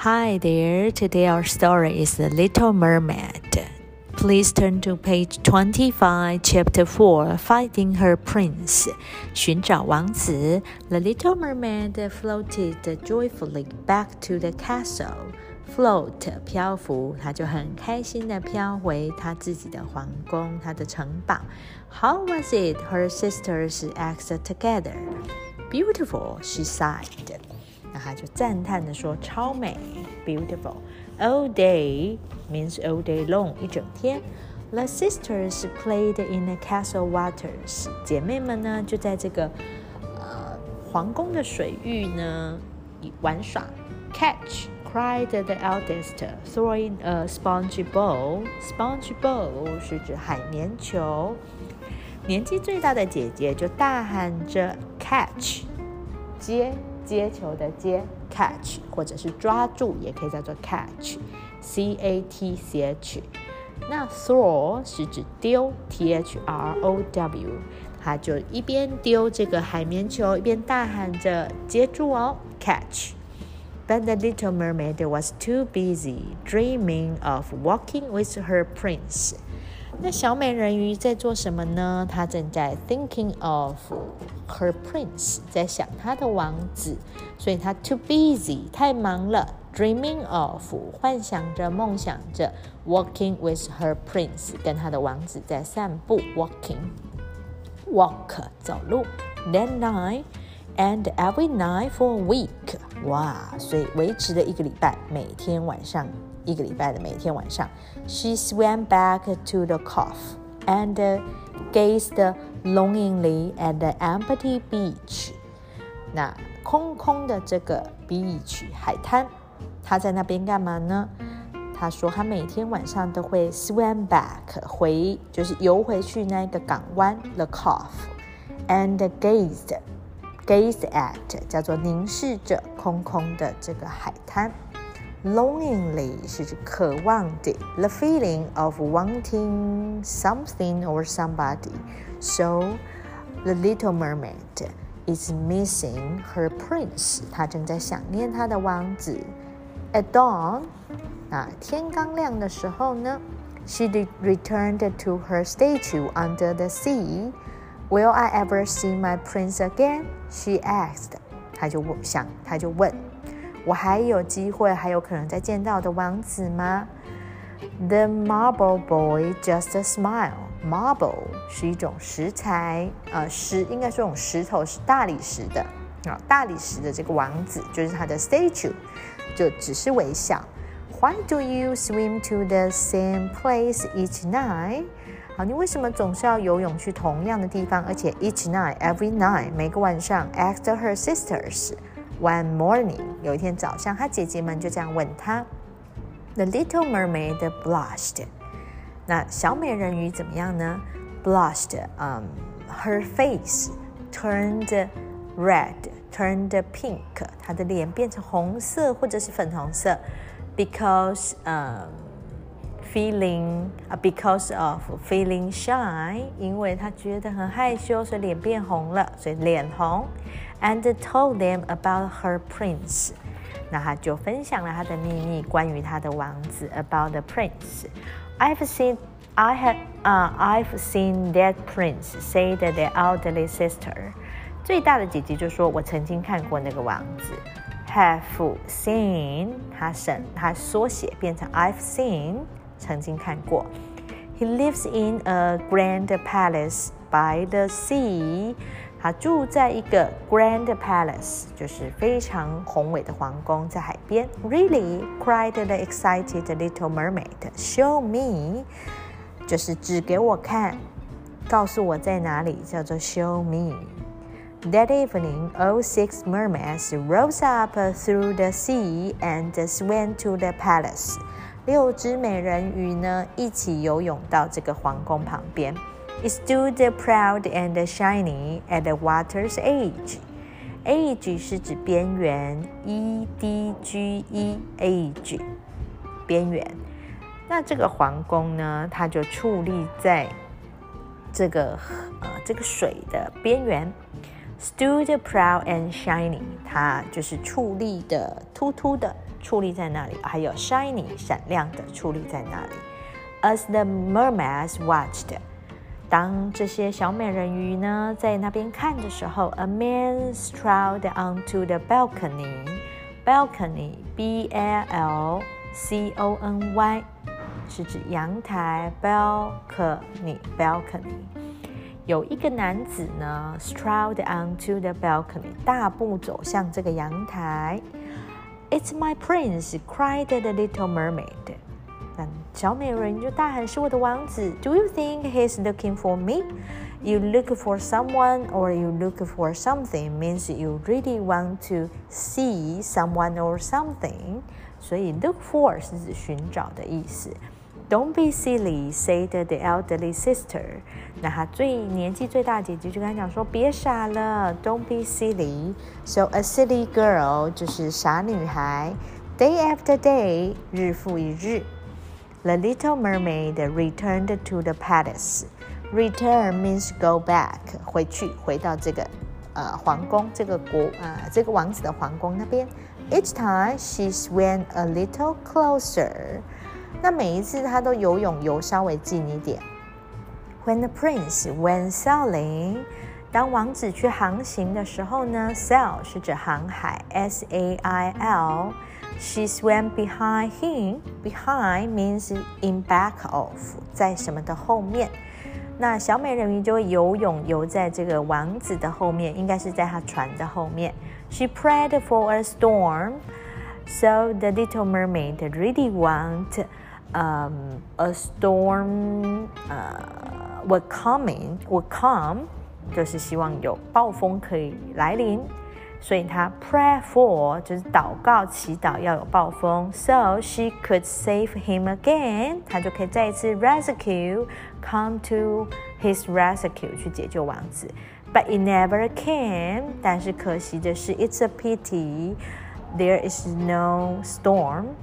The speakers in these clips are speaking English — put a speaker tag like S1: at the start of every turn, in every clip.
S1: Hi there. Today our story is The Little Mermaid. Please turn to page 25, chapter 4, Finding Her Prince. 寻找王子. The Little Mermaid floated joyfully back to the castle. Float 漂浮，她就很开心的飘回她自己的皇宫，她的城堡。How was it? Her sisters asked together. Beautiful, she sighed. 那他就赞叹的说：“超美，beautiful。All day means all day long，一整天。The sisters played in the castle waters。姐妹们呢，就在这个呃皇宫的水域呢玩耍。Catch cried the eldest, throwing a sponge ball. Sponge ball 是指海绵球。年纪最大的姐姐就大喊着：“Catch，接。”接球的接 catch，或者是抓住，也可以叫做 catch，c a t c h。那 throw 是指丢，t h r o w，他就一边丢这个海绵球，一边大喊着接住哦，catch。But the little mermaid was too busy dreaming of walking with her prince. 那小美人鱼在做什么呢？她正在 thinking of her prince，在想她的王子，所以她 too busy，太忙了，dreaming of，幻想着、梦想着，walking with her prince，跟她的王子在散步，walking，walk 走路，then night，and every night for a week，哇，所以维持了一个礼拜，每天晚上。一个礼拜的每天晚上，she swam back to the cove and gazed longingly at the empty beach。那空空的这个 beach 海滩，她在那边干嘛呢？她说她每天晚上都会 swam back 回，就是游回去那个港湾 the cove and gazed gazed at 叫做凝视着空空的这个海滩。 Longingly 是指渴望的，the feeling of wanting something or somebody. So, the Little Mermaid is missing her prince. 她正在想念她的王子。At dawn，啊，天刚亮的时候呢，she returned to her statue under the sea. Will I ever see my prince again? She asked. 她就想，她就问。 我还有机会，还有可能再见到的王子吗？The marble boy just a smile. Marble 是一种石材，呃，石应该说种石头是大理石的啊，大理石的这个王子就是他的 statue，就只是微笑。Why do you swim to the same place each night？好，你为什么总是要游泳去同样的地方，而且 each night every night 每个晚上？Asked her sisters. One morning，有一天早上，她姐姐们就这样问她。The little mermaid blushed。那小美人鱼怎么样呢？Blushed，嗯、um,，her face turned red, turned pink，她的脸变成红色或者是粉红色，because，嗯、 um,，feeling 啊、uh,，because of feeling shy，因为她觉得很害羞，所以脸变红了，所以脸红。and told them about her prince. 那他就分享了他的秘密，关于他的王子，about the prince. I've seen, I have, uh, I've seen that prince," said the elderly sister. 最大的姐姐就说：“我曾经看过那个王子。” Have seen，他省，他缩写变成 I've seen， 曾经看过。He lives in a grand palace by the sea. 他住在一个 grand palace，就是非常宏伟的皇宫，在海边。Really cried the excited little mermaid. Show me，就是指给我看，告诉我在哪里，叫做 show me。That evening, all six mermaids rose up through the sea and swam to the palace. 六只美人鱼呢，一起游泳到这个皇宫旁边。It stood proud and shiny at the water's edge. Edge 是指边缘，E D G E edge 边缘。那这个皇宫呢，它就矗立在这个呃这个水的边缘。stood proud and shiny，它就是矗立的、突突的，矗立在那里。还有 shiny，闪亮的，矗立在那里。As the mermaids watched，当这些小美人鱼呢在那边看的时候，a man strode onto the balcony。balcony，b a l c o n y，是指阳台。balcony，balcony。 有一个男子呢，strode onto the balcony，大步走向这个阳台。It's my prince! cried the little mermaid. 那小美人就大喊：“是我的王子！”Do you think he's looking for me? You look for someone or you look for something means you really want to see someone or something. 所以 look for 是指寻找的意思。 Don't be silly," said the elderly sister. 那她最年纪最大姐姐就跟她讲说：“别傻了，Don't be silly." So a silly girl 就是傻女孩。Day after day，日复一日。The little mermaid returned to the palace. Return means go back，回去，回到这个呃皇宫，这个国啊、呃、这个王子的皇宫那边。Each time she swam a little closer. 那每一次他都游泳游稍微近一点。When the prince went sailing，当王子去航行的时候呢，sail 是指航海，S A I L。She swam behind him. Behind means in back of，在什么的后面。那小美人鱼就会游泳游在这个王子的后面，应该是在他船的后面。She prayed for a storm, so the little mermaid really want um, a storm uh, were coming would come，就是希望有暴风可以来临，所以他 pray for 就是祷告祈祷要有暴风，so she could save him again，他就可以再一次 rescue come to his rescue 去解救王子，but it never came，但是可惜的是，it's a pity There is no storm,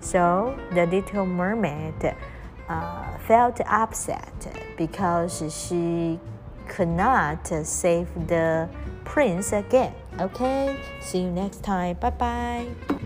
S1: so the little mermaid uh, felt upset because she could not save the prince again. Okay, see you next time. Bye bye.